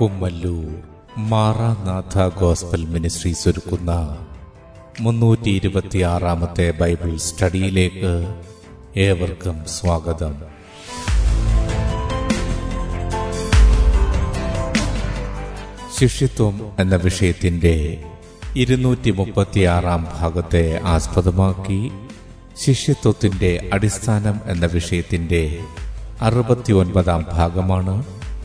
Kummallur Maranatha gospel ministries ഒരുക്കുന്ന മുന്നൂറ്റി ഇരുപത്തിയാറാമത്തെ ബൈബിൾ സ്റ്റഡിയിലേക്ക് ഏവർക്കും സ്വാഗതം. ശിഷ്യത്വം എന്ന വിഷയത്തിന്റെ ഇരുന്നൂറ്റി മുപ്പത്തിയാറാം ഭാഗത്തെ ആസ്പദമാക്കി ശിഷ്യത്വത്തിന്റെ അടിസ്ഥാനം എന്ന വിഷയത്തിന്റെ അറുപത്തിയൊൻപതാം ഭാഗമാണ്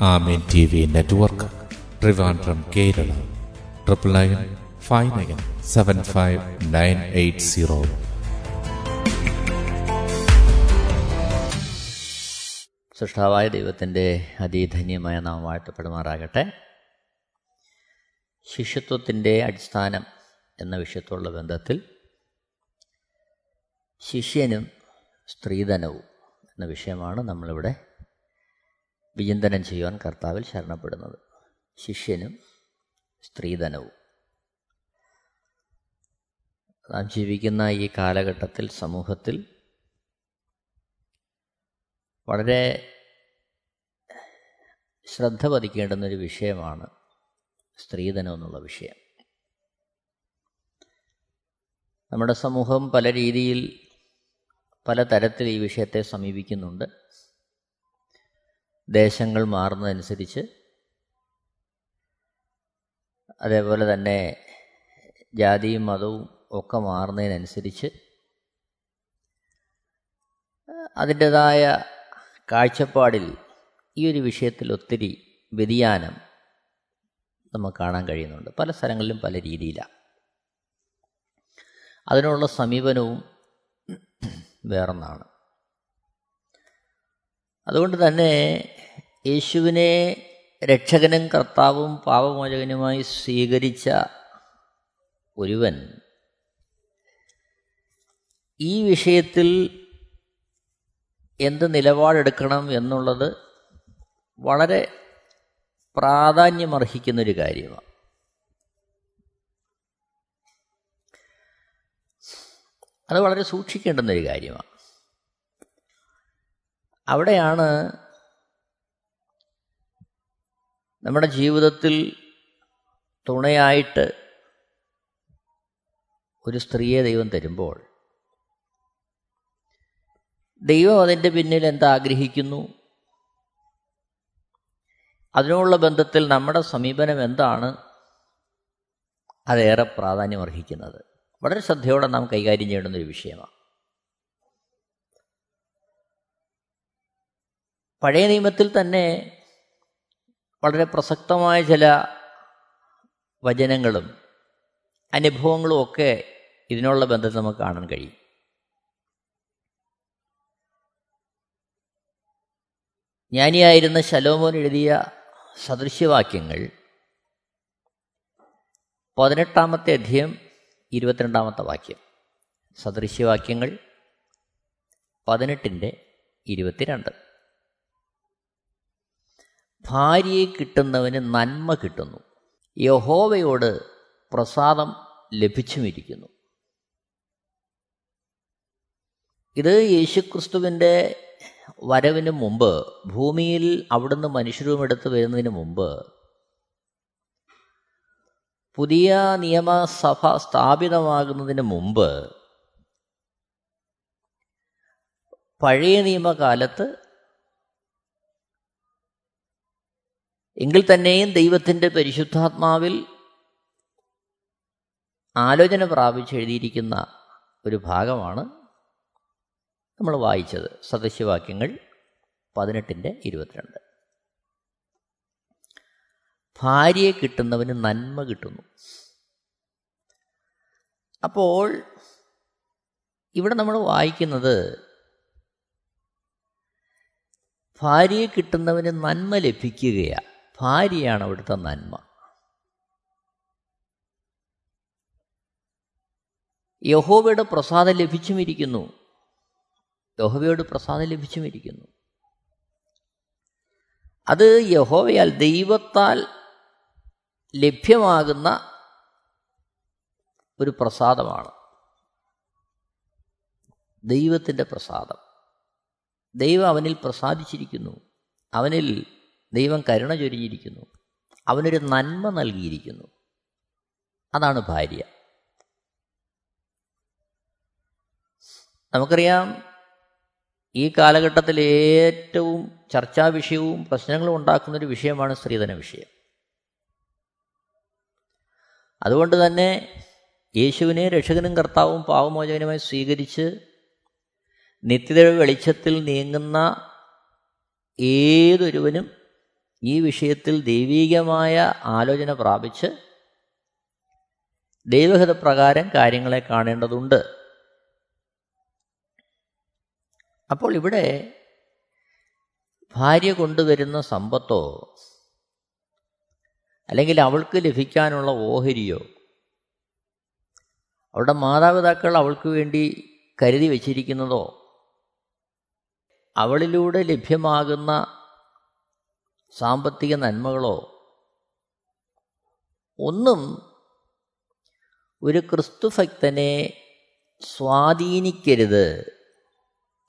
Amen T V network. Trivandrum Kerala. Triple nine five nine seven five nine eight zero. സൃഷ്ടാവായ ദൈവത്തിന്റെ അതിധന്യമായ നാം വാഴ്ത്തപ്പെടുമാറാകട്ടെ ശിഷ്യത്വത്തിന്റെ അടിസ്ഥാനം എന്ന വിഷയത്തോടുള്ള ബന്ധത്തിൽ ശിഷ്യനും സ്ത്രീധനവും എന്ന വിഷയമാണ് നമ്മളിവിടെ വിചിന്തനം ചെയ്യുവാൻ കർത്താവിൽ ശരണപ്പെടുന്നത്. ശിഷ്യനും സ്ത്രീധനവും. നാം ജീവിക്കുന്ന ഈ കാലഘട്ടത്തിൽ സമൂഹത്തിൽ വളരെ ശ്രദ്ധ പതിക്കേണ്ടുന്നൊരു വിഷയമാണ് സ്ത്രീധനം എന്നുള്ള വിഷയം. നമ്മുടെ സമൂഹം പല രീതിയിൽ പല തരത്തിൽ ഈ വിഷയത്തെ സമീപിക്കുന്നുണ്ട്. ദേശങ്ങൾ മാറുന്നതനുസരിച്ച് അതേപോലെ തന്നെ ജാതിയും മതവും ഒക്കെ മാറുന്നതിനനുസരിച്ച് അതിന്റെതായ കാഴ്ചപ്പാടിൽ ഈ ഒരു വിഷയത്തിൽ ഒത്തിരി വ്യതിയാനം നമുക്ക് കാണാൻ കഴിയുന്നുണ്ട്. പല സ്ഥലങ്ങളിലും പല രീതിയിലാണ്. അതിനുള്ള സമീപനവും വേറൊന്നാണ്. അതുകൊണ്ട് തന്നെ യേശുവിനെ രക്ഷകനും കർത്താവും പാപമോചകനുമായി സ്വീകരിച്ച ഒരുവൻ ഈ വിഷയത്തിൽ എന്ത് നിലപാടെടുക്കണം എന്നുള്ളത് വളരെ പ്രാധാന്യമർഹിക്കുന്നൊരു കാര്യമാണ്. അത് വളരെ സൂക്ഷിക്കേണ്ടുന്നൊരു കാര്യമാണ്. അവിടെയാണ് നമ്മുടെ ജീവിതത്തിൽ തുണയായിട്ട് ഒരു സ്ത്രീയെ ദൈവം തരുമ്പോൾ ദൈവം അതിന്റെ പിന്നിൽ എന്താഗ്രഹിക്കുന്നു? അതിനുള്ള ബന്ധത്തിൽ നമ്മുടെ സമീപനം എന്താണ്? അതേറെ പ്രാധാന്യം അർഹിക്കുന്നത് വളരെ ശ്രദ്ധയോടെ നാം കൈകാര്യം ചെയ്യേണ്ടുന്ന ഒരു വിഷയമാണ്. പഴയ നിയമത്തിൽ തന്നെ വളരെ പ്രസക്തമായ ചില വചനങ്ങളും അനുഭവങ്ങളും ഒക്കെ ഇതിനുള്ള ബന്ധത്തിൽ നമുക്ക് കാണാൻ കഴിയും. ജ്ഞാനിയായിരുന്ന ശലോമോൻ എഴുതിയ സദൃശ്യവാക്യങ്ങൾ പതിനെട്ടാമത്തെ അധ്യയം ഇരുപത്തിരണ്ടാമത്തെ വാക്യം. സദൃശ്യവാക്യങ്ങൾ പതിനെട്ടിന്റെ ഇരുപത്തിരണ്ട്. ഭാര്യയെ കിട്ടുന്നവന് നന്മ കിട്ടുന്നു. യഹോവയോട് പ്രസാദം ലഭിച്ചുമിരിക്കുന്നു. ഇത് യേശുക്രിസ്തുവിന്റെ വരവിന് മുമ്പ് ഭൂമിയിൽ അവിടുന്ന് മനുഷ്യരുമെടുത്ത് വരുന്നതിന് മുമ്പ് പുതിയ നിയമസഭ സ്ഥാപിതമാകുന്നതിന് മുമ്പ് പഴയ നിയമകാലത്ത് എങ്കിൽ തന്നെയും ദൈവത്തിന്റെ പരിശുദ്ധാത്മാവിൽ ആലോചന പ്രാപിച്ച് എഴുതിയിരിക്കുന്ന ഒരു ഭാഗമാണ് നമ്മൾ വായിച്ചത്. സദസ്യവാക്യങ്ങൾ പതിനെട്ടിന്റെ ഇരുപത്തിരണ്ട്. ഭാര്യയെ കിട്ടുന്നവന് നന്മ കിട്ടുന്നു. അപ്പോൾ ഇവിടെ നമ്മൾ വായിക്കുന്നത് ഭാര്യയെ കിട്ടുന്നവന് നന്മ ലഭിക്കുകയാണ്. ഭാര്യയാണ് അവിടുത്തെ നന്മ. യഹോവയുടെ പ്രസാദം ലഭിച്ചുമിരിക്കുന്നു യഹോവയോട് പ്രസാദം ലഭിച്ചുമിരിക്കുന്നു അത് യഹോവയാൽ ദൈവത്താൽ ലഭ്യമാകുന്ന ഒരു പ്രസാദമാണ്. ദൈവത്തിന്റെ പ്രസാദം. ദൈവം അവനിൽ പ്രസാദിച്ചിരിക്കുന്നു. അവനിൽ ദൈവം കരുണ ചൊരിഞ്ഞിരിക്കുന്നു അവനൊരു നന്മ നൽകിയിരിക്കുന്നു. അതാണ് ഭാര്യ. നമുക്കറിയാം ഈ കാലഘട്ടത്തിൽ ഏറ്റവും ചർച്ചാ വിഷയവും പ്രശ്നങ്ങളും ഉണ്ടാക്കുന്നൊരു വിഷയമാണ് സ്ത്രീധന വിഷയം. അതുകൊണ്ട് തന്നെ യേശുവിനെ രക്ഷകനും കർത്താവും പാവമോചകനുമായി സ്വീകരിച്ച് നിത്യതയുടെ വെളിച്ചത്തിൽ നീങ്ങുന്ന ഏതൊരുവനും ഈ വിഷയത്തിൽ ദൈവീകമായ ആലോചന പ്രാപിച്ച് ദൈവഹിതപ്രകാരം കാര്യങ്ങളെ കാണേണ്ടതുണ്ട്. അപ്പോൾ ഇവിടെ ഭാര്യ കൊണ്ടുവരുന്ന സമ്പത്തോ അല്ലെങ്കിൽ അവൾക്ക് ലഭിക്കാനുള്ള ഓഹരിയോ അവളുടെ മാതാപിതാക്കൾ അവൾക്ക് വേണ്ടി കരുതി വച്ചിരിക്കുന്നതോ അവളിലൂടെ ലഭ്യമാകുന്ന സാമ്പത്തിക നന്മകളോ ഒന്നും ഒരു ക്രിസ്തുഭക്തനെ സ്വാധീനിക്കരുത്.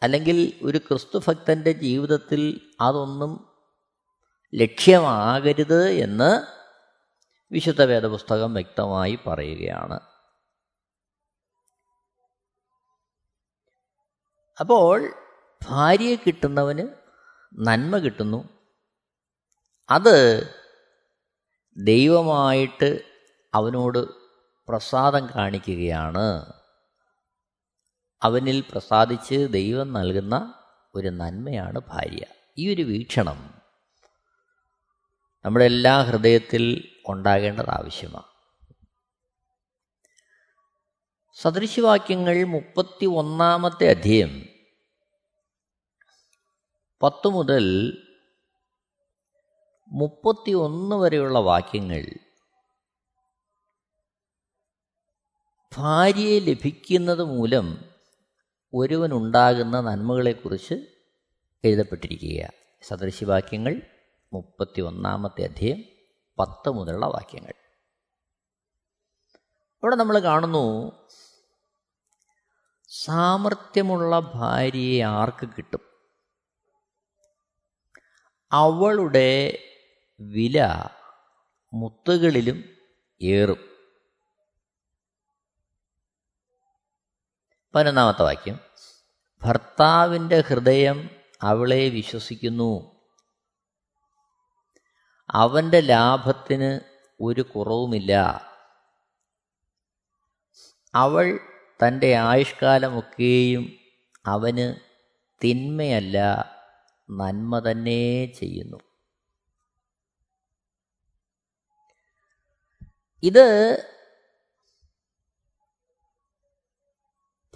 അല്ലെങ്കിൽ ഒരു ക്രിസ്തുഭക്തന്റെ ജീവിതത്തിൽ അതൊന്നും ലക്ഷ്യമാകരുത് എന്ന് വിശുദ്ധ വേദപുസ്തകം വ്യക്തമായി പറയുകയാണ്. അപ്പോൾ ഭാര്യയെ കിട്ടുന്നവന് നന്മ കിട്ടുന്നു. അത് ദൈവമായിട്ട് അവനോട് പ്രസാദം കാണിക്കുകയാണ്. അവനിൽ പ്രസാദിച്ച് ദൈവം നൽകുന്ന ഒരു നന്മയാണ് ഭാര്യ. ഈ ഒരു വീക്ഷണം നമ്മുടെ എല്ലാ ഹൃദയത്തിൽ ഉണ്ടാകേണ്ടത് ആവശ്യമാണ്. സദൃശ്യവാക്യങ്ങൾ മുപ്പത്തി ഒന്നാമത്തെ അധ്യയം പത്ത് മുതൽ മുപ്പത്തി ഒന്ന് വരെയുള്ള വാക്യങ്ങൾ ഭാര്യയെ ലഭിക്കുന്നത് മൂലം ഒരുവനുണ്ടാകുന്ന നന്മകളെക്കുറിച്ച് എഴുതപ്പെട്ടിരിക്കുക സദൃശ്യവാക്യങ്ങൾ മുപ്പത്തി ഒന്നാമത്തെ അധ്യയം പത്ത് മുതലുള്ള വാക്യങ്ങൾ. ഇവിടെ നമ്മൾ കാണുന്നു സാമർഥ്യമുള്ള ഭാര്യയെ ആർക്ക് കിട്ടും? അവളുടെ വില മുത്തുകളിലും ഏറും. പതിനൊന്നാമത്തെ വാക്യം. ഭർത്താവിന്റെ ഹൃദയം അവളെ വിശ്വസിക്കുന്നു. അവന്റെ ലാഭത്തിന് ഒരു കുറവുമില്ല. അവൾ തന്റെ ആയുഷ്കാലമൊക്കെയും അവന് തിന്മയല്ല നന്മ തന്നെ ചെയ്യുന്നു. ഇത്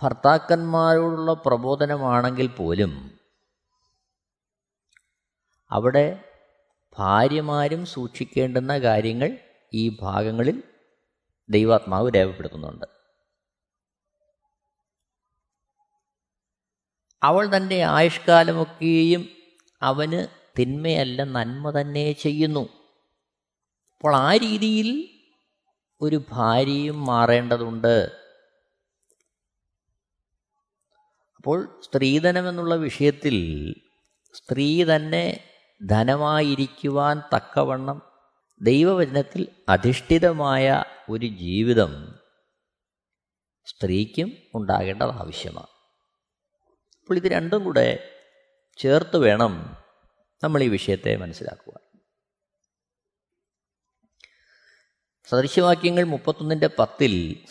ഭർത്താക്കന്മാരോടുള്ള പ്രബോധനമാണെങ്കിൽ പോലും അവിടെ ഭാര്യമാരും സൂക്ഷിക്കേണ്ടുന്ന കാര്യങ്ങൾ ഈ ഭാഗങ്ങളിൽ ദൈവാത്മാവ് രേഖപ്പെടുത്തുന്നുണ്ട്. അവൾ തന്റെ ആയുഷ്കാലമൊക്കെയും അവന് തിന്മയല്ല നന്മ തന്നെ ചെയ്യുന്നു. അപ്പോൾ ആ രീതിയിൽ ഒരു ഭാര്യയും മാറേണ്ടതുണ്ട്. അപ്പോൾ സ്ത്രീധനം എന്നുള്ള വിഷയത്തിൽ സ്ത്രീ തന്നെ ധനമായിരിക്കുവാൻ തക്കവണ്ണം ദൈവവചനത്തിൽ അധിഷ്ഠിതമായ ഒരു ജീവിതം സ്ത്രീക്കും ഉണ്ടാകേണ്ടത് ആവശ്യമാണ്. അപ്പോൾ ഇത് രണ്ടും കൂടെ ചേർത്ത് വേണം നമ്മൾ ഈ വിഷയത്തെ മനസ്സിലാക്കുക സദൃശ്യവാക്യങ്ങൾ മുപ്പത്തൊന്നിന്റെ പത്തിൽ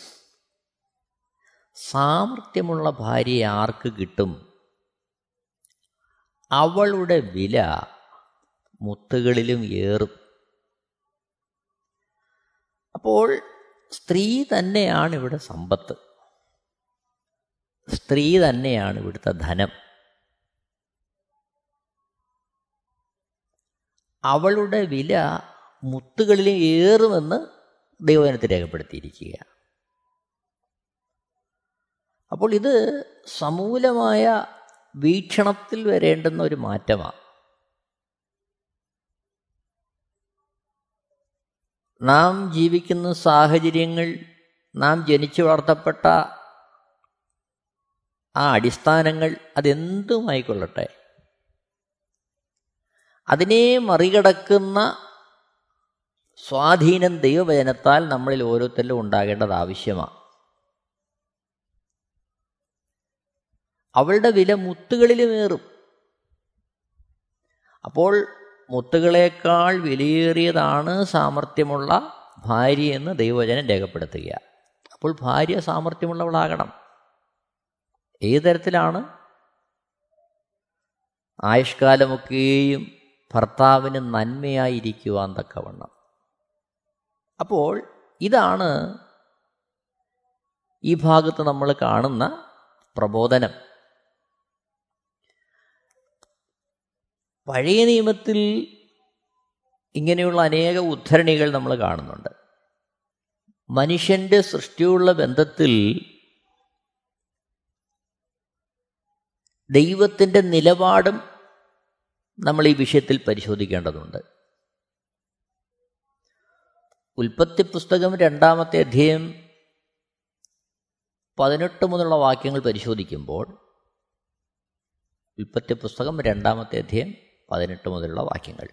സാമർഥ്യമുള്ള ഭാര്യയെ ആർക്ക് കിട്ടും? അവളുടെ വില മുത്തുകളിലും ഏറും. അപ്പോൾ സ്ത്രീ തന്നെയാണ് ഇവിടെ സമ്പത്ത്. സ്ത്രീ തന്നെയാണ് ഇവിടുത്തെ ധനം. അവളുടെ വില മുത്തുകളിലും ഏറുമെന്ന് ദൈവജനത്തിൽ രേഖപ്പെടുത്തിയിരിക്കുക. അപ്പോൾ ഇത് സമൂലമായ വീക്ഷണത്തിൽ വരേണ്ടുന്ന ഒരു മാറ്റമാണ്. നാം ജീവിക്കുന്ന സാഹചര്യങ്ങൾ നാം ജനിച്ചു വളർത്തപ്പെട്ട ആ അടിസ്ഥാനങ്ങൾ അതെന്തുമായിക്കൊള്ളട്ടെ? അതിനെ മറികടക്കുന്ന സ്വാധീനം ദൈവവചനത്താൽ നമ്മളിൽ ഓരോരുത്തരിലും ഉണ്ടാകേണ്ടത് ആവശ്യമാണ് അവളുടെ വില മുത്തുകളിലുമേറും അപ്പോൾ മുത്തുകളേക്കാൾ വിലയേറിയതാണ് സാമർഥ്യമുള്ള ഭാര്യ എന്ന് ദൈവവചനം രേഖപ്പെടുത്തുക. അപ്പോൾ ഭാര്യ സാമർഥ്യമുള്ളവളാകണം. ഏത് തരത്തിലാണ്? ആയുഷ്കാലമൊക്കെയും ഭർത്താവിന് നന്മയായിരിക്കുവാൻ തക്കവണ്ണം. അപ്പോൾ ഇതാണ് ഈ ഭാഗത്ത് നമ്മൾ കാണുന്ന പ്രബോധനം. പഴയ നിയമത്തിൽ ഇങ്ങനെയുള്ള അനേക ഉദ്ധരണികൾ നമ്മൾ കാണുന്നുണ്ട്. മനുഷ്യന്റെ സൃഷ്ടിയുള്ള ബന്ധത്തിൽ ദൈവത്തിന്റെ നിലപാടും നമ്മൾ ഈ വിഷയത്തിൽ പരിശോധിക്കേണ്ടതുണ്ട്. ഉൽപ്പത്തി പുസ്തകം രണ്ടാമത്തെ അധ്യയം പതിനെട്ട് മുതലുള്ള വാക്യങ്ങൾ പരിശോധിക്കുമ്പോൾ ഉൽപ്പത്തി പുസ്തകം രണ്ടാമത്തെ അധ്യയം പതിനെട്ട് മുതലുള്ള വാക്യങ്ങൾ.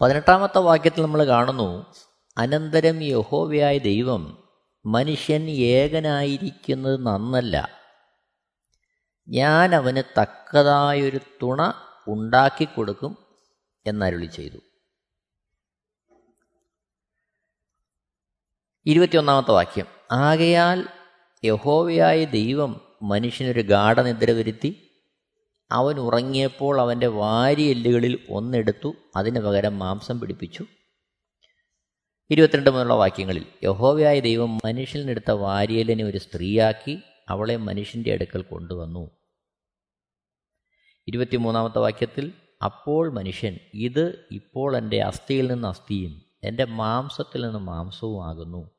പതിനെട്ടാമത്തെ വാക്യത്തിൽ നമ്മൾ കാണുന്നു അനന്തരം യഹോവയായ ദൈവം മനുഷ്യൻ ഏകനായിരിക്കുന്നത് നന്നല്ല. ഞാൻ അവന് തക്കതായൊരു തുണ ഉണ്ടാക്കി കൊടുക്കും എന്നരുളി ചെയ്തു. ഇരുപത്തിയൊന്നാമത്തെ വാക്യം. ആകയാൽ യഹോവയായ ദൈവം മനുഷ്യനൊരു ഗാഠനിദ്ര വരുത്തി അവൻ ഉറങ്ങിയപ്പോൾ അവന്റെ വാരിയെല്ലുകളിൽ ഒന്നെടുത്തു അതിന് പകരം മാംസം പിടിപ്പിച്ചു. ഇരുപത്തിരണ്ട് മുതലുള്ള വാക്യങ്ങളിൽ യഹോവയായ ദൈവം മനുഷ്യനെടുത്ത വാരിയലിനെ ഒരു സ്ത്രീയാക്കി അവളെ മനുഷ്യന്റെ അടുക്കൽ കൊണ്ടുവന്നു. ഇരുപത്തിമൂന്നാമത്തെ വാക്യത്തിൽ അപ്പോൾ മനുഷ്യൻ ഇത് ഇപ്പോൾ എന്റെ അസ്ഥിയിൽ നിന്ന് അസ്ഥിയും എന്റെ മാംസത്തിൽ നിന്ന് മാംസവും ആകുന്നു.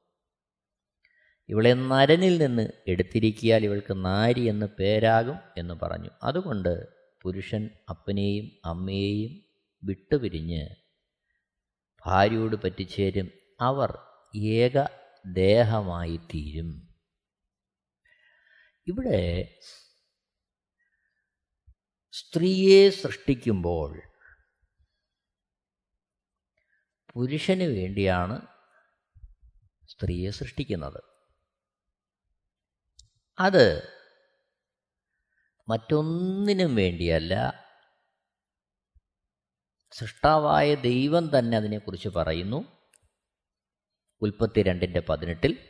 ഇവളെ നരനിൽ നിന്ന് എടുത്തിരിക്കിയാൽ ഇവൾക്ക് നാരി എന്ന് പേരാകും എന്ന് പറഞ്ഞു. അതുകൊണ്ട് പുരുഷൻ അപ്പനെയും അമ്മയെയും വിട്ടുപിരിഞ്ഞ് ഭാര്യയോട് പറ്റിച്ചേരും. അവർ ഏക ദേഹമായി തീരും ഇവിടെ സ്ത്രീയെ സൃഷ്ടിക്കുമ്പോൾ പുരുഷന് വേണ്ടിയാണ് സ്ത്രീയെ സൃഷ്ടിക്കുന്നത്. അത് മറ്റൊന്നിനും വേണ്ടിയല്ല. സൃഷ്ടാവായ ദൈവം തന്നെ അതിനെക്കുറിച്ച് പറയുന്നു. ഉൽപ്പത്തി രണ്ടിന്റെ പതിനെട്ടിൽ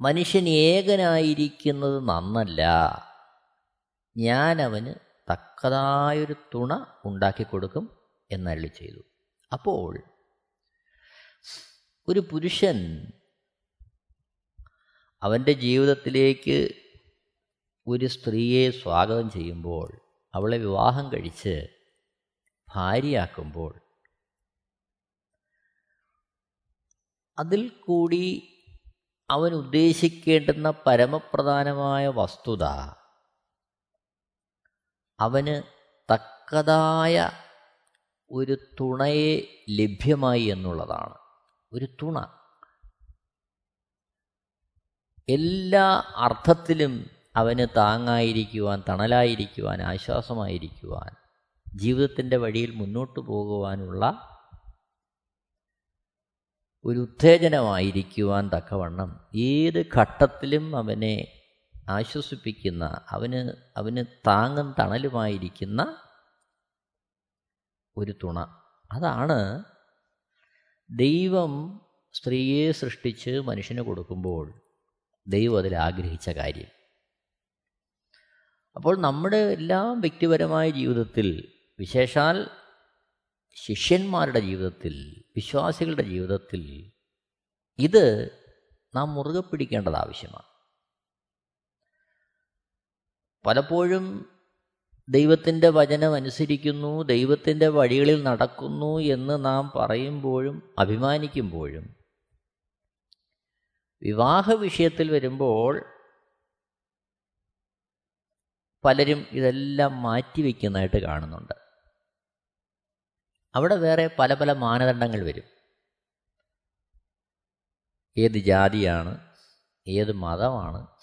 മനുഷ്യൻ ഏകനായിരിക്കുന്നത് നന്നല്ല. ഞാൻ തക്കതായൊരു തുണ ഉണ്ടാക്കി കൊടുക്കും എന്നള്ളി ചെയ്തു. അപ്പോൾ ഒരു പുരുഷൻ അവന്റെ ജീവിതത്തിലേക്ക് ഒരു സ്ത്രീയെ സ്വാഗതം ചെയ്യുമ്പോൾ അവളെ വിവാഹം കഴിച്ച് ഭാര്യയാക്കുമ്പോൾ അതിൽ കൂടി അവൻ ഉദ്ദേശിക്കേണ്ടുന്ന പരമപ്രധാനമായ വസ്തുത അവന് തക്കതായ ഒരു തുണയെ ലഭ്യമായി എന്നുള്ളതാണ്. ഒരു തുണ. എല്ലാ അർത്ഥത്തിലും അവന് താങ്ങായിരിക്കുവാൻ തണലായിരിക്കുവാൻ ആശ്വാസമായിരിക്കുവാൻ ജീവിതത്തിന്റെ വഴിയിൽ മുന്നോട്ട് പോകുവാനുള്ള ഒരു ഉത്തേജനമായിരിക്കുവാൻ തക്കവണ്ണം ഏത് ഘട്ടത്തിലും അവനെ ആശ്വസിപ്പിക്കുന്ന അവന് അവന് താങ്ങും തണലുമായിരിക്കുന്ന ഒരു തുണ. അതാണ് ദൈവം സ്ത്രീയെ സൃഷ്ടിച്ച് മനുഷ്യന് കൊടുക്കുമ്പോൾ ദൈവം അതിൽ ആഗ്രഹിച്ച കാര്യം. അപ്പോൾ നമ്മുടെ എല്ലാ വ്യക്തിപരമായ ജീവിതത്തിൽ വിശേഷാൽ ശിഷ്യന്മാരുടെ ജീവിതത്തിൽ വിശ്വാസികളുടെ ജീവിതത്തിൽ ഇത് നാം മുറുകെ പിടിക്കേണ്ടത് ആവശ്യമാണ്. പലപ്പോഴും ദൈവത്തിന്റെ വചനം അനുസരിക്കുന്നു ദൈവത്തിന്റെ വഴികളിൽ നടക്കുന്നു എന്ന് നാം പറയുമ്പോഴും അഭിമാനിക്കുമ്പോഴും വിവാഹ വിഷയത്തിൽ വരുമ്പോൾ പലരും ഇതെല്ലാം മാറ്റിവെക്കുന്നതായിട്ട് കാണുന്നുണ്ട്. അവിടെ വേറെ പല പല മാനദണ്ഡങ്ങൾ വരും. ഏത് ജാതിയാണ് ഏത് മതമാണ്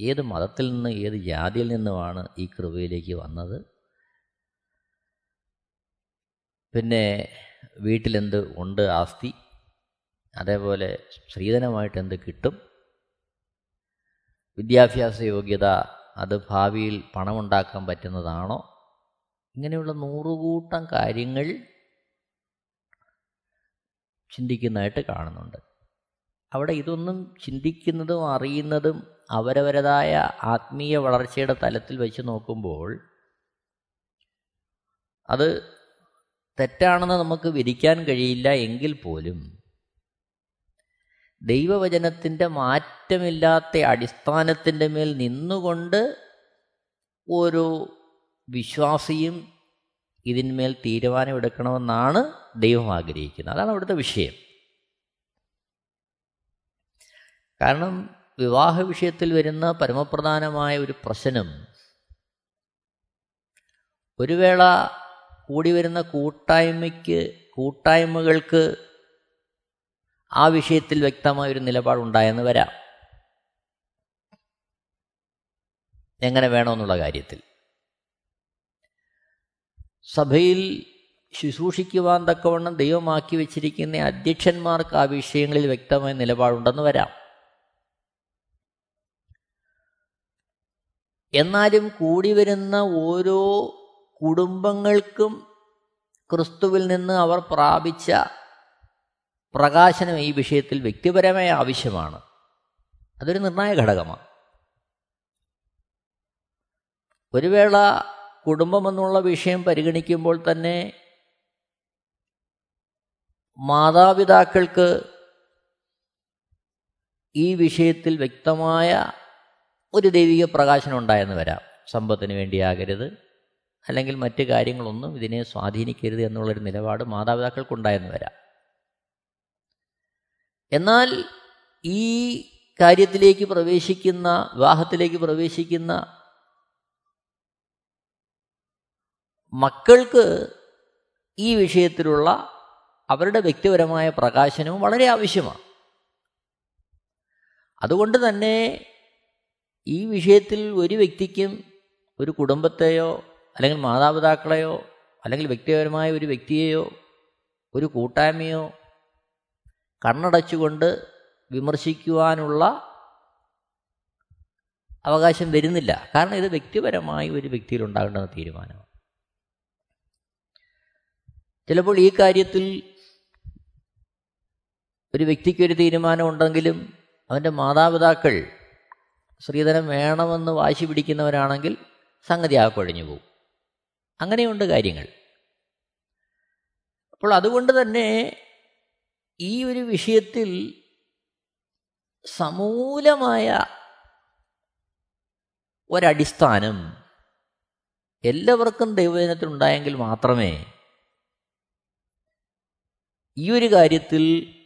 ഏത് മതത്തിൽ നിന്ന് ഏത് ജാതിയിൽ നിന്നുമാണ് ഈ കൃപയിലേക്ക് വന്നത്? പിന്നെ വീട്ടിലെന്ത് ഉണ്ട് ആസ്തി? അതേപോലെ സ്ത്രീധനമായിട്ട് എന്ത് കിട്ടും? വിദ്യാഭ്യാസ യോഗ്യത അത് ഭാവിയിൽ പണമുണ്ടാക്കാൻ പറ്റുന്നതാണോ? ഇങ്ങനെയുള്ള നൂറുകൂട്ടം കാര്യങ്ങൾ ചിന്തിക്കുന്നതായിട്ട് കാണുന്നുണ്ട്. അവിടെ ഇതൊന്നും ചിന്തിക്കുന്നതും അറിയുന്നതും അവരവരതായ ആത്മീയ വളർച്ചയുടെ തലത്തിൽ വെച്ച് നോക്കുമ്പോൾ അത് തെറ്റാണെന്ന് നമുക്ക് വിധിക്കാൻ കഴിയില്ല എങ്കിൽ പോലും ദൈവവചനത്തിന്റെ മാറ്റമില്ലാത്ത അടിസ്ഥാനത്തിന്റെ മേൽ നിന്നുകൊണ്ട് ഒരു വിശ്വാസിയും ഇതിന്മേൽ തീരുമാനമെടുക്കണമെന്നാണ് ദൈവം ആഗ്രഹിക്കുന്നത്. അതാണ് അവിടുത്തെ വിഷയം. കാരണം വിവാഹ വിഷയത്തിൽ വരുന്ന പരമപ്രധാനമായ ഒരു പ്രശ്നം ഒരു വേള കൂടി വരുന്ന കൂട്ടായ്മയ്ക്ക് കൂട്ടായ്മകൾക്ക് ആ വിഷയത്തിൽ വ്യക്തമായൊരു നിലപാടുണ്ടായെന്ന് വരാം. എങ്ങനെ വേണമെന്നുള്ള കാര്യത്തിൽ. സഭയിൽ ശുശ്രൂഷിക്കുവാൻ തക്കവണ്ണം ദൈവമാക്കി വെച്ചിരിക്കുന്ന അധ്യക്ഷന്മാർക്ക് ആ വിഷയങ്ങളിൽ വ്യക്തമായ നിലപാടുണ്ടെന്ന് വരാം. എന്നാലും കൂടി വരുന്ന ഓരോ കുടുംബങ്ങൾക്കും ക്രിസ്തുവിൽ നിന്ന് അവർ പ്രാപിച്ച പ്രകാശനം ഈ വിഷയത്തിൽ വ്യക്തിപരമായ ആവശ്യമാണ്. അതൊരു നിർണായക ഘടകമാണ്. ഒരു വേള കുടുംബമെന്നുള്ള വിഷയം പരിഗണിക്കുമ്പോൾ തന്നെ മാതാപിതാക്കൾക്ക് ഈ വിഷയത്തിൽ വ്യക്തമായ ഒരു ദൈവിക പ്രകാശനം ഉണ്ടായെന്ന് വരാം. സമ്പത്തിന് വേണ്ടിയാകരുത് അല്ലെങ്കിൽ മറ്റ് കാര്യങ്ങളൊന്നും ഇതിനെ സ്വാധീനിക്കരുത് എന്നുള്ളൊരു നിലപാട് മാതാപിതാക്കൾക്കുണ്ടായെന്ന് വരാം. എന്നാൽ ഈ കാര്യത്തിലേക്ക് പ്രവേശിക്കുന്ന വിവാഹത്തിലേക്ക് പ്രവേശിക്കുന്ന മക്കൾക്ക് ഈ വിഷയത്തിലുള്ള അവരുടെ വ്യക്തിപരമായ പ്രകാശനവും വളരെ ആവശ്യമാണ്. അതുകൊണ്ട് തന്നെ ഈ വിഷയത്തിൽ ഒരു വ്യക്തിക്കും ഒരു കുടുംബത്തെയോ അല്ലെങ്കിൽ മാതാപിതാക്കളെയോ അല്ലെങ്കിൽ വ്യക്തിപരമായ ഒരു വ്യക്തിയെയോ ഒരു കൂട്ടായ്മയോ കണ്ണടച്ചുകൊണ്ട് വിമർശിക്കുവാനുള്ള അവകാശം വരുന്നില്ല. കാരണം ഇത് വ്യക്തിപരമായി ഒരു വ്യക്തിയിൽ ഉണ്ടാകേണ്ടുന്ന തീരുമാനമാണ്. ചിലപ്പോൾ ഈ കാര്യത്തിൽ ഒരു വ്യക്തിക്കൊരു തീരുമാനമുണ്ടെങ്കിലും അവന്റെ മാതാപിതാക്കൾ സ്ത്രീധനം വേണമെന്ന് വാശി പിടിക്കുന്നവരാണെങ്കിൽ സംഗതി ആ കുഴഞ്ഞു പോകും അങ്ങനെയുണ്ട് കാര്യങ്ങൾ. അപ്പോൾ അതുകൊണ്ട് തന്നെ ഈ ഒരു വിഷയത്തിൽ സമൂലമായ ഒരടിസ്ഥാനം എല്ലാവർക്കും ദൈവജനത്തിൽ ഉണ്ടായെങ്കിൽ മാത്രമേ ഈ ഒരു കാര്യത്തിൽ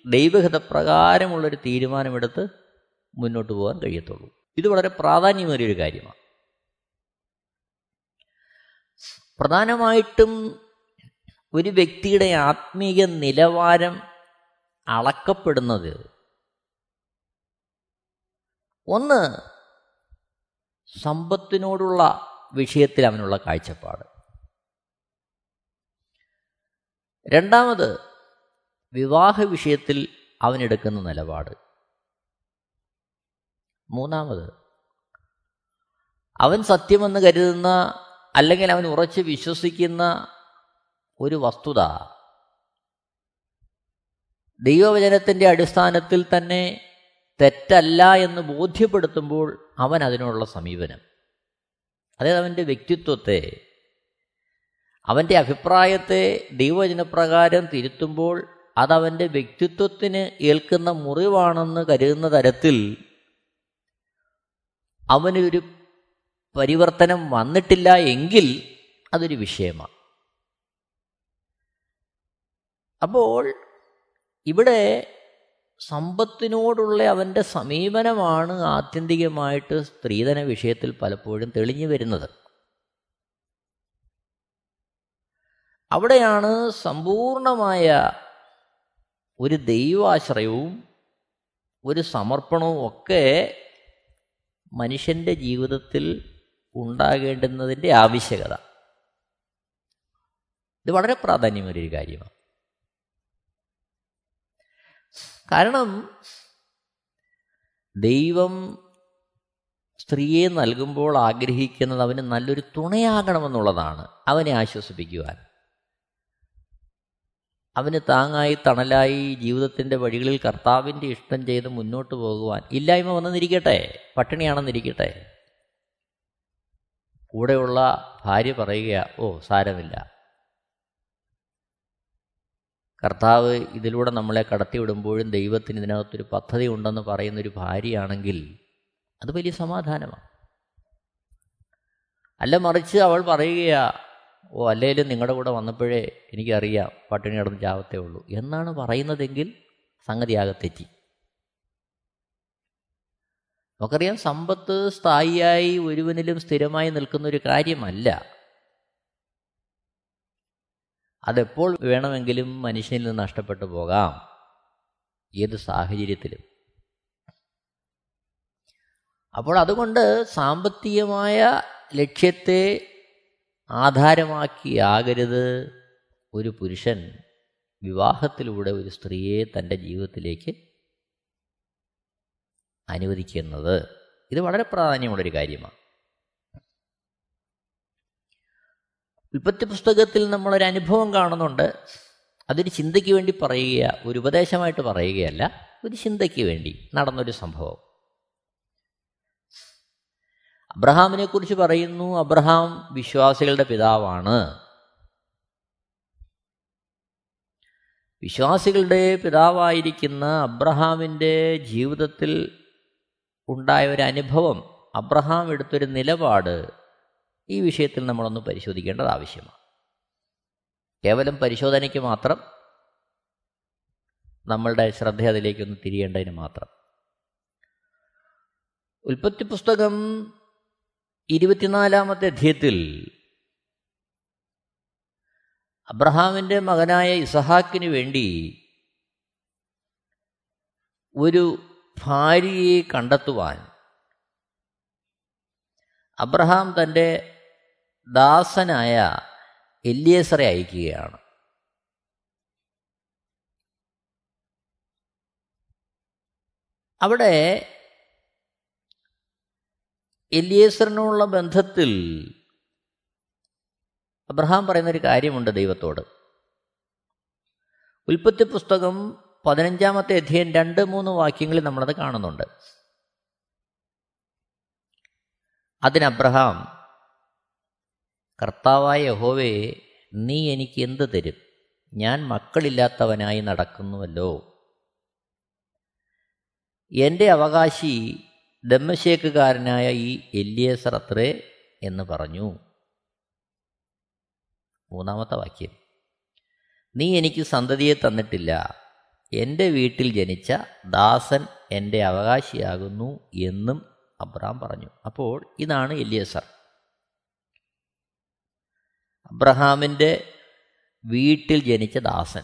ദൈവഹിതപ്രകാരമുള്ളൊരു തീരുമാനമെടുത്ത് മുന്നോട്ട് പോകാൻ കഴിയത്തുള്ളൂ. ഇത് വളരെ പ്രാധാന്യമേറിയൊരു കാര്യമാണ്. പ്രധാനമായിട്ടും ഒരു വ്യക്തിയുടെ ആത്മീയ നിലവാരം അളക്കപ്പെടുന്നത് ഒന്ന് സമ്പത്തിനോടുള്ള വിഷയത്തിൽ അവനുള്ള കാഴ്ചപ്പാട്. രണ്ടാമത് വിവാഹ വിഷയത്തിൽ അവനെടുക്കുന്ന നിലപാട്. മൂന്നാമത്. അവൻ സത്യമെന്ന് കരുതുന്ന അല്ലെങ്കിൽ അവൻ ഉറച്ച് വിശ്വസിക്കുന്ന ഒരു വസ്തുത. ദൈവവചനത്തിന്റെ അടിസ്ഥാനത്തിൽ തന്നെ തെറ്റല്ല എന്ന് ബോധ്യപ്പെടുത്തുമ്പോൾ അവൻ അതിനുള്ള സമീപനം. അതായത് അവന്റെ വ്യക്തിത്വത്തെ അവന്റെ അഭിപ്രായത്തെ ദൈവവചനപ്രകാരം തിരുത്തുമ്പോൾ അതവന്റെ വ്യക്തിത്വത്തിന് ഏൽക്കുന്ന മുറിവാണെന്ന് കരുതുന്ന തരത്തിൽ അവനൊരു പരിവർത്തനം വന്നിട്ടില്ല എങ്കിൽ അതൊരു വിഷയമാണ് അപ്പോൾ ഇവിടെ സമ്പത്തിനോടുള്ള അവന്റെ സമീപനമാണ് ആത്യന്തികമായിട്ട് സ്ത്രീധന വിഷയത്തിൽ പലപ്പോഴും തെളിഞ്ഞു വരുന്നത്. അവിടെയാണ് സമ്പൂർണമായ ഒരു ദൈവാശ്രയവും ഒരു സമർപ്പണവും ഒക്കെ മനുഷ്യന്റെ ജീവിതത്തിൽ ഉണ്ടാകേണ്ടുന്നതിന്റെ ആവശ്യകത. ഇത് വളരെ പ്രാധാന്യമേറിയൊരു കാര്യമാണ്. കാരണം ദൈവം സ്ത്രീയെ നൽകുമ്പോൾ ആഗ്രഹിക്കുന്നത് അവന് നല്ലൊരു തുണയാകണമെന്നുള്ളതാണ്. അവനെ ആശ്വസിപ്പിക്കുവാൻ. അവന് താങ്ങായി തണലായി ജീവിതത്തിന്റെ വഴികളിൽ കർത്താവിന്റെ ഇഷ്ടം ചെയ്ത് മുന്നോട്ട് പോകുവാൻ ഇല്ലായ്മ വന്നെന്നിരിക്കട്ടെ പട്ടിണിയാണെന്നിരിക്കട്ടെ. കൂടെയുള്ള ഭാര്യ പറയുക ഓ സാരമില്ല. കർത്താവ് ഇതിലൂടെ നമ്മളെ കടത്തിവിടുമ്പോഴും ദൈവത്തിന് ഇതിനകത്തൊരു പദ്ധതി ഉണ്ടെന്ന് പറയുന്നൊരു ഭാര്യയാണെങ്കിൽ അത് വലിയ സമാധാനമാണ് അല്ല മറിച്ച് അവൾ പറയുകയാ ഓ അല്ലേലും നിങ്ങളുടെ കൂടെ വന്നപ്പോഴേ എനിക്കറിയാം പട്ടിണി കിടന്ന് ചാവത്തേ ഉള്ളൂ. എന്നാണ് പറയുന്നതെങ്കിൽ സംഗതിയാകെ തെറ്റി. നമുക്കറിയാം സമ്പത്ത് സ്ഥായിയായി ഒരുവനിലും സ്ഥിരമായി നിൽക്കുന്ന ഒരു കാര്യമല്ല. അതെപ്പോൾ വേണമെങ്കിലും മനുഷ്യനിൽ നിന്ന് നഷ്ടപ്പെട്ടു പോകാം. ഏത് സാഹചര്യത്തിലും. അപ്പോൾ അതുകൊണ്ട് സാമ്പത്തികമായ ലക്ഷ്യത്തെ ആധാരമാക്കിയാകരുത്. ഒരു പുരുഷൻ വിവാഹത്തിലൂടെ ഒരു സ്ത്രീയെ തന്റെ ജീവിതത്തിലേക്ക് അനുവദിക്കുന്നത്. ഇത് വളരെ പ്രാധാന്യമുള്ളൊരു കാര്യമാണ്. ഉൽപ്പത്തി പുസ്തകത്തിൽ നമ്മളൊരു അനുഭവം കാണുന്നുണ്ട്. അതൊരു ചിന്തയ്ക്ക് വേണ്ടി പറയുക ഒരു ഉപദേശമായിട്ട് പറയുകയല്ല ഒരു ചിന്തയ്ക്ക് വേണ്ടി നടന്നൊരു സംഭവം. അബ്രഹാമിനെ കുറിച്ച് പറയുന്നു അബ്രഹാം വിശ്വാസികളുടെ പിതാവാണ്. വിശ്വാസികളുടെ പിതാവായിരിക്കുന്ന അബ്രഹാമിന്റെ ജീവിതത്തിൽ ഉണ്ടായ ഒരു അനുഭവം അബ്രഹാം എടുത്തൊരു നിലപാട് ഈ വിഷയത്തിൽ നമ്മളൊന്ന് പരിശോധിക്കേണ്ടത് ആവശ്യമാണ്. കേവലം പരിശോധനയ്ക്ക് മാത്രം നമ്മളുടെ ശ്രദ്ധ അതിലേക്കൊന്ന് തിരിയേണ്ടതിന് മാത്രം. ഉൽപ്പത്തി പുസ്തകം ഇരുപത്തിനാലാമത്തെ അധ്യയത്തിൽ അബ്രഹാമിന്റെ മകനായ ഇസഹാക്കിന് വേണ്ടി ഒരു ഭാര്യയെ കണ്ടെത്തുവാൻ അബ്രഹാം തന്റെ ദാസനായ എല്ലിയസറെ അയക്കുകയാണ്. അവിടെ എലിയേസറിനുള്ള ബന്ധത്തിൽ അബ്രഹാം പറയുന്നൊരു കാര്യമുണ്ട് ദൈവത്തോട്. ഉൽപ്പത്തി പുസ്തകം പതിനഞ്ചാമത്തെ അധ്യയൻ രണ്ട് മൂന്ന് വാക്യങ്ങളിൽ നമ്മളത് കാണുന്നുണ്ട്. അതിന് അബ്രഹാം കർത്താവായ യഹോവേ നീ എനിക്ക് എന്ത് തരും? ഞാൻ മക്കളില്ലാത്തവനായി നടക്കുന്നുവല്ലോ. എന്റെ അവകാശി ദമ്മശേക്കുകാരനായ ഈ എല്ലിയേസർ അത്രേ എന്ന് പറഞ്ഞു. മൂന്നാമത്തെ വാക്യം. നീ എനിക്ക് സന്തതിയെ തന്നിട്ടില്ല. എന്റെ വീട്ടിൽ ജനിച്ച ദാസൻ എന്റെ അവകാശിയാകുന്നു എന്നും അബ്രഹാം പറഞ്ഞു. അപ്പോൾ ഇതാണ് എല്ലിയസർ അബ്രഹാമിന്റെ വീട്ടിൽ ജനിച്ച ദാസൻ.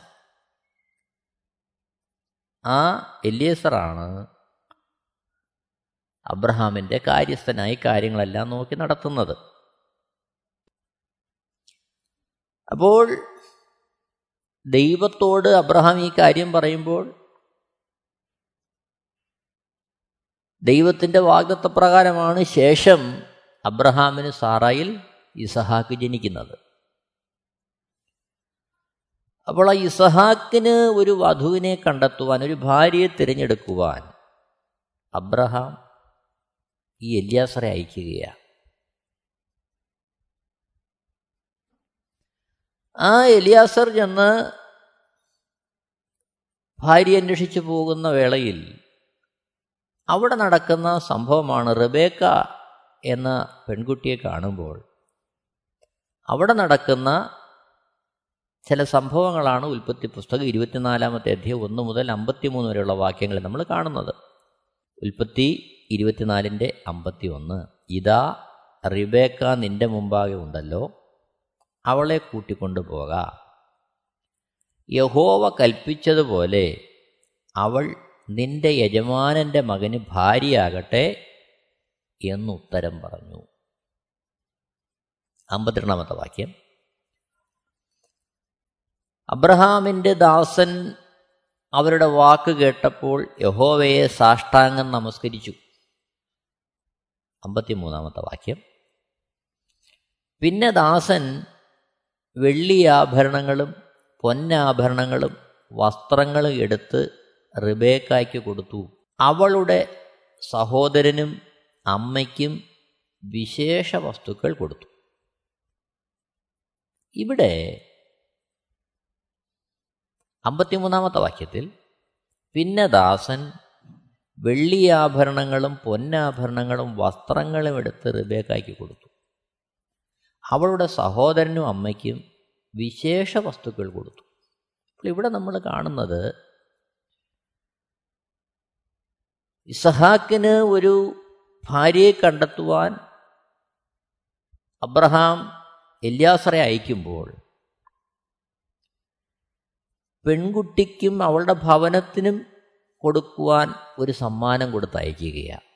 ആ എല്ലിയസറാണ് അബ്രഹാമിന്റെ കാര്യസ്ഥനായി കാര്യങ്ങളെല്ലാം നോക്കി നടത്തുന്നത്. അപ്പോൾ ദൈവത്തോട് അബ്രഹാം ഈ കാര്യം പറയുമ്പോൾ ദൈവത്തിന്റെ വാഗ്ദത്തപ്രകാരമാണ് ശേഷം അബ്രഹാമിന് സാറായിൽ ഇസഹാക്ക് ജനിക്കുന്നത്. അപ്പോൾ ആ ഇസഹാക്കിന് ഒരു വധുവിനെ കണ്ടെത്തുവാൻ ഒരു ഭാര്യയെ തിരഞ്ഞെടുക്കുവാൻ അബ്രഹാം ഈ എല്യാസറെ അയക്കുകയാണ് ആ എലിയാസർ ചെന്ന് ഭാര്യ അന്വേഷിച്ചു പോകുന്ന വേളയിൽ അവിടെ നടക്കുന്ന സംഭവമാണ് റബേക്ക എന്ന പെൺകുട്ടിയെ കാണുമ്പോൾ അവിടെ നടക്കുന്ന ചില സംഭവങ്ങളാണ് ഉൽപ്പത്തി പുസ്തകം ഇരുപത്തിനാലാമത്തെ അധ്യയം ഒന്ന് മുതൽ അമ്പത്തിമൂന്ന് വരെയുള്ള വാക്യങ്ങൾ നമ്മൾ കാണുന്നത്. ഉൽപ്പത്തി ഇരുപത്തിനാലിന്റെ അമ്പത്തി ഒന്ന് ഇതാ റിബേക്ക നിന്റെ മുമ്പാകെ ഉണ്ടല്ലോ അവളെ കൂട്ടിക്കൊണ്ടു പോക. യഹോവ കൽപ്പിച്ചതുപോലെ അവൾ നിന്റെ യജമാനന്റെ മകന് ഭാര്യയാകട്ടെ എന്നുത്തരം പറഞ്ഞു. അമ്പത്തിരണ്ടാമത്തെ വാക്യം. അബ്രഹാമിന്റെ ദാസൻ അവരുടെ വാക്ക് കേട്ടപ്പോൾ യഹോവയെ സാഷ്ടാംഗം നമസ്കരിച്ചു. അമ്പത്തിമൂന്നാമത്തെ വാക്യം. പിന്നെ ദാസൻ വെള്ളിയാഭരണങ്ങളും പൊന്നാഭരണങ്ങളും വസ്ത്രങ്ങളും എടുത്ത് റിബേക്കായ്ക്ക് കൊടുത്തു. അവളുടെ സഹോദരനും അമ്മയ്ക്കും വിശേഷ വസ്തുക്കൾ കൊടുത്തു. ഇവിടെ അമ്പത്തിമൂന്നാമത്തെ വാക്യത്തിൽ പിന്നെ ദാസൻ വെള്ളിയാഭരണങ്ങളും പൊന്നാഭരണങ്ങളും വസ്ത്രങ്ങളും എടുത്ത് റിബേക്കായ്ക്ക് കൊടുത്തു. അവളുടെ സഹോദരനും അമ്മയ്ക്കും വിശേഷ വസ്തുക്കൾ കൊടുത്തു. അപ്പോൾ ഇവിടെ നമ്മൾ കാണുന്നത് ഇസഹാക്കിന് ഒരു ഭാര്യയെ കണ്ടെത്തുവാൻ അബ്രഹാം എല്യാസറെ അയക്കുമ്പോൾ പെൺകുട്ടിക്കും അവളുടെ ഭവനത്തിനും കൊടുക്കുവാൻ ഒരു സമ്മാനം കൊടുത്ത് അയക്കുകയാണ്.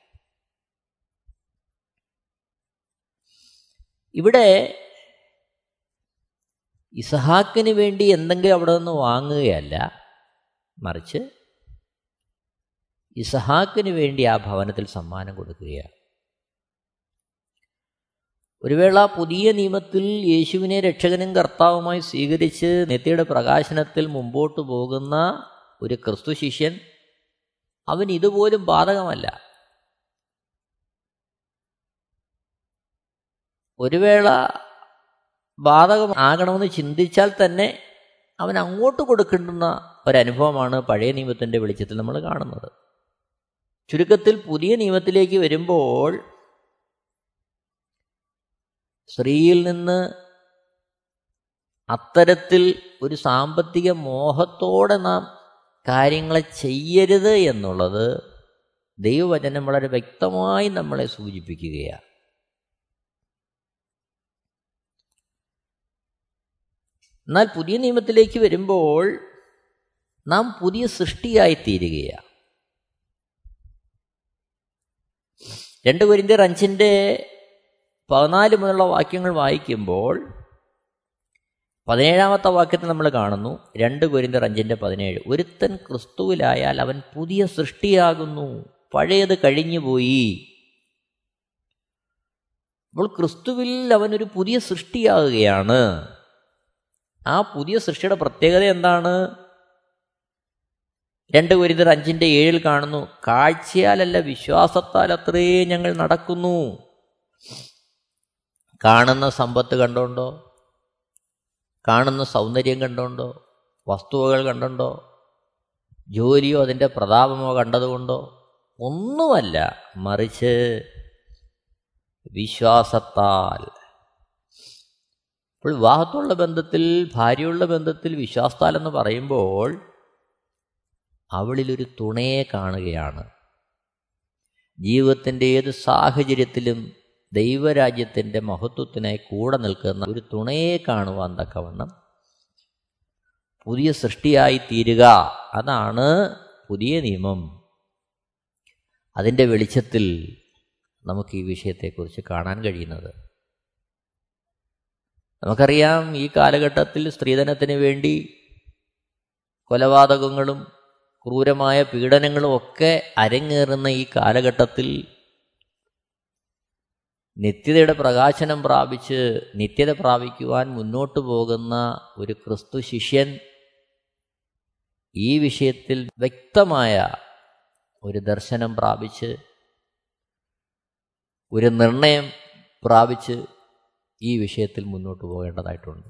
ഇവിടെ ഇസഹാക്കിന് വേണ്ടി എന്തെങ്കിലും അവിടെ നിന്ന് വാങ്ങുകയല്ല മറിച്ച് ഇസഹാക്കിന് വേണ്ടി ആ ഭവനത്തിൽ സമ്മാനം കൊടുക്കുകയാണ്. ഒരു വേള പുതിയ നിയമത്തിൽ യേശുവിനെ രക്ഷകനും കർത്താവുമായി സ്വീകരിച്ച് നെത്തിയുടെ പ്രകാശനത്തിൽ മുമ്പോട്ട് പോകുന്ന ഒരു ക്രിസ്തു ശിഷ്യൻ അവൻ ഇതുപോലും ബാധകമല്ല. ഒരു വേള ബാധകമാകണമെന്ന് ചിന്തിച്ചാൽ തന്നെ അവൻ അങ്ങോട്ട് കൊടുക്കേണ്ടുന്ന ഒരനുഭവമാണ് പഴയ നിയമത്തിന്റെ വെളിച്ചത്തിൽ നമ്മൾ കാണുന്നത്. ചുരുക്കത്തിൽ പുതിയ നിയമത്തിലേക്ക് വരുമ്പോൾ സ്ത്രീയിൽ നിന്ന് അത്തരത്തിൽ ഒരു സാമ്പത്തിക മോഹത്തോടെ നാം കാര്യങ്ങളെ ചെയ്യരുത് എന്നുള്ളത് ദൈവവചനം വളരെ വ്യക്തമായി നമ്മളെ സൂചിപ്പിക്കുകയാണ്. എന്നാൽ പുതിയ നിയമത്തിലേക്ക് വരുമ്പോൾ നാം പുതിയ സൃഷ്ടിയായി തീരുകയാണ് രണ്ട് കുരിന്തിയർ അഞ്ചിന്റെ പതിനാല് മുതലുള്ള വാക്യങ്ങൾ വായിക്കുമ്പോൾ പതിനേഴാമത്തെ വാക്യത്തിൽ നമ്മൾ കാണുന്നു രണ്ട് കുരിന്തർ അഞ്ചിന്റെ പതിനേഴ്. ഒരുത്തൻ ക്രിസ്തുവിലായാൽ അവൻ പുതിയ സൃഷ്ടിയാകുന്നു പഴയത് കഴിഞ്ഞുപോയി അപ്പോൾ ക്രിസ്തുവിൽ അവനൊരു പുതിയ സൃഷ്ടിയാകുകയാണ്. ആ പുതിയ സൃഷ്ടിയുടെ പ്രത്യേകത എന്താണ്? രണ്ട് കുരിന്തർ അഞ്ചിന്റെ ഏഴിൽ കാണുന്നു കാഴ്ചയാലല്ല വിശ്വാസത്താൽ അത്രേ ഞങ്ങൾ നടക്കുന്നു. കാണുന്ന സമ്പത്ത് കണ്ടോണ്ടോ? കാണുന്ന സൗന്ദര്യം കണ്ടുകൊണ്ടോ വസ്തുവകൾ കണ്ടുണ്ടോ? ജോലിയോ അതിന്റെ പ്രതാപമോ കണ്ടതുകൊണ്ടോ? ഒന്നുമല്ല മറിച്ച് വിശ്വാസത്താൽ. ഇപ്പോൾ വിവാഹത്തുള്ള ബന്ധത്തിൽ ഭാര്യയുള്ള ബന്ധത്തിൽ വിശ്വാസത്താൽ എന്ന് പറയുമ്പോൾ അവളിലൊരു തുണയെ കാണുകയാണ്. ജീവിതത്തിന്റെ ഏത് സാഹചര്യത്തിലും ദൈവരാജ്യത്തിന്റെ മഹത്വത്തിനായി കൂടെ നിൽക്കുന്ന ഒരു തുണയെ കാണുവാൻ തക്കവണ്ണം പുതിയ സൃഷ്ടിയായി തീരുക. അതാണ് പുതിയ നിയമം. അതിന്റെ വെളിച്ചത്തിൽ നമുക്ക് ഈ വിഷയത്തെക്കുറിച്ച് കാണാൻ കഴിയുന്നത്. നമുക്കറിയാം ഈ കാലഘട്ടത്തിൽ സ്ത്രീധനത്തിന് വേണ്ടി കൊലപാതകങ്ങളും ക്രൂരമായ പീഡനങ്ങളും ഒക്കെ അരങ്ങേറുന്ന ഈ കാലഘട്ടത്തിൽ നിത്യതയുടെ പ്രകാശനം പ്രാപിച്ച് നിത്യത പ്രാപിക്കുവാൻ മുന്നോട്ട് പോകുന്ന ഒരു ക്രിസ്തു ശിഷ്യൻ ഈ വിഷയത്തിൽ വ്യക്തമായ ഒരു ദർശനം പ്രാപിച്ച് ഒരു നിർണയം പ്രാപിച്ച് ഈ വിഷയത്തിൽ മുന്നോട്ട് പോകേണ്ടതായിട്ടുണ്ട്.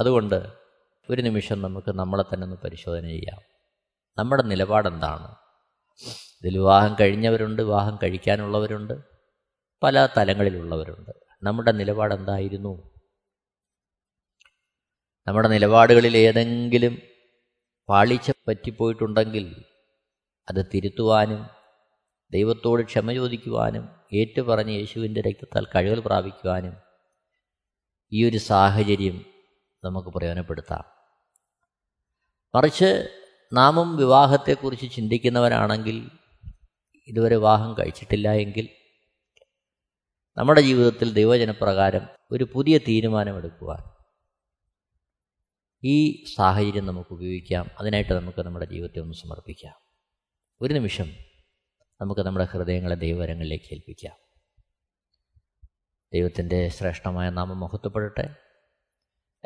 അതുകൊണ്ട് ഒരു നിമിഷം നമുക്ക് നമ്മളെ തന്നെ ഒന്ന് പരിശോധന ചെയ്യാം. നമ്മുടെ നിലപാടെന്താണ്? ഇതിൽ വിവാഹം കഴിഞ്ഞവരുണ്ട് വിവാഹം കഴിക്കാനുള്ളവരുണ്ട്. പല തലങ്ങളിലുള്ളവരുണ്ട്. നമ്മുടെ നിലപാട് എന്തായിരുന്നു? നമ്മുടെ നിലപാടുകളിൽ ഏതെങ്കിലും പാളിച്ച പറ്റിപ്പോയിട്ടുണ്ടെങ്കിൽ അത് തിരുത്തുവാനും ദൈവത്തോട് ക്ഷമ ചോദിക്കുവാനും ഏറ്റുപറഞ്ഞ് യേശുവിന്റെ രക്തത്താൽ കഴിവുകൾ പ്രാപിക്കുവാനും ഈ ഒരു സാഹചര്യം നമുക്ക് പ്രയോജനപ്പെടുത്താം. മറിച്ച് നാമും വിവാഹത്തെക്കുറിച്ച് ചിന്തിക്കുന്നവരാണെങ്കിൽ ഇതുവരെ വിവാഹം കഴിച്ചിട്ടില്ല എങ്കിൽ നമ്മുടെ ജീവിതത്തിൽ ദൈവജനപ്രകാരം ഒരു പുതിയ തീരുമാനമെടുക്കുവാൻ ഈ സാഹചര്യം നമുക്ക് ഉപയോഗിക്കാം. അതിനായിട്ട് നമുക്ക് നമ്മുടെ ജീവിതത്തെ ഒന്ന് സമർപ്പിക്കാം. ഒരു നിമിഷം നമുക്ക് നമ്മുടെ ഹൃദയങ്ങളെ ദൈവവരങ്ങളിലേക്ക് ഏൽപ്പിക്കാം. ദൈവത്തിന്റെ ശ്രേഷ്ഠമായ നാമം മഹത്വപ്പെടട്ടെ.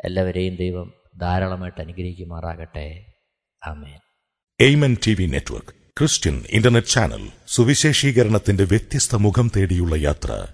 എല്ലാവരെയും ദൈവം ധാരാളമായിട്ട് അനുഗ്രഹിക്കുമാറാകട്ടെ. Amen. Amen T V network Christian internet channel സുവിശേഷീകരണത്തിന്റെ വ്യത്യസ്ത മുഖം തേടിയുള്ള യാത്ര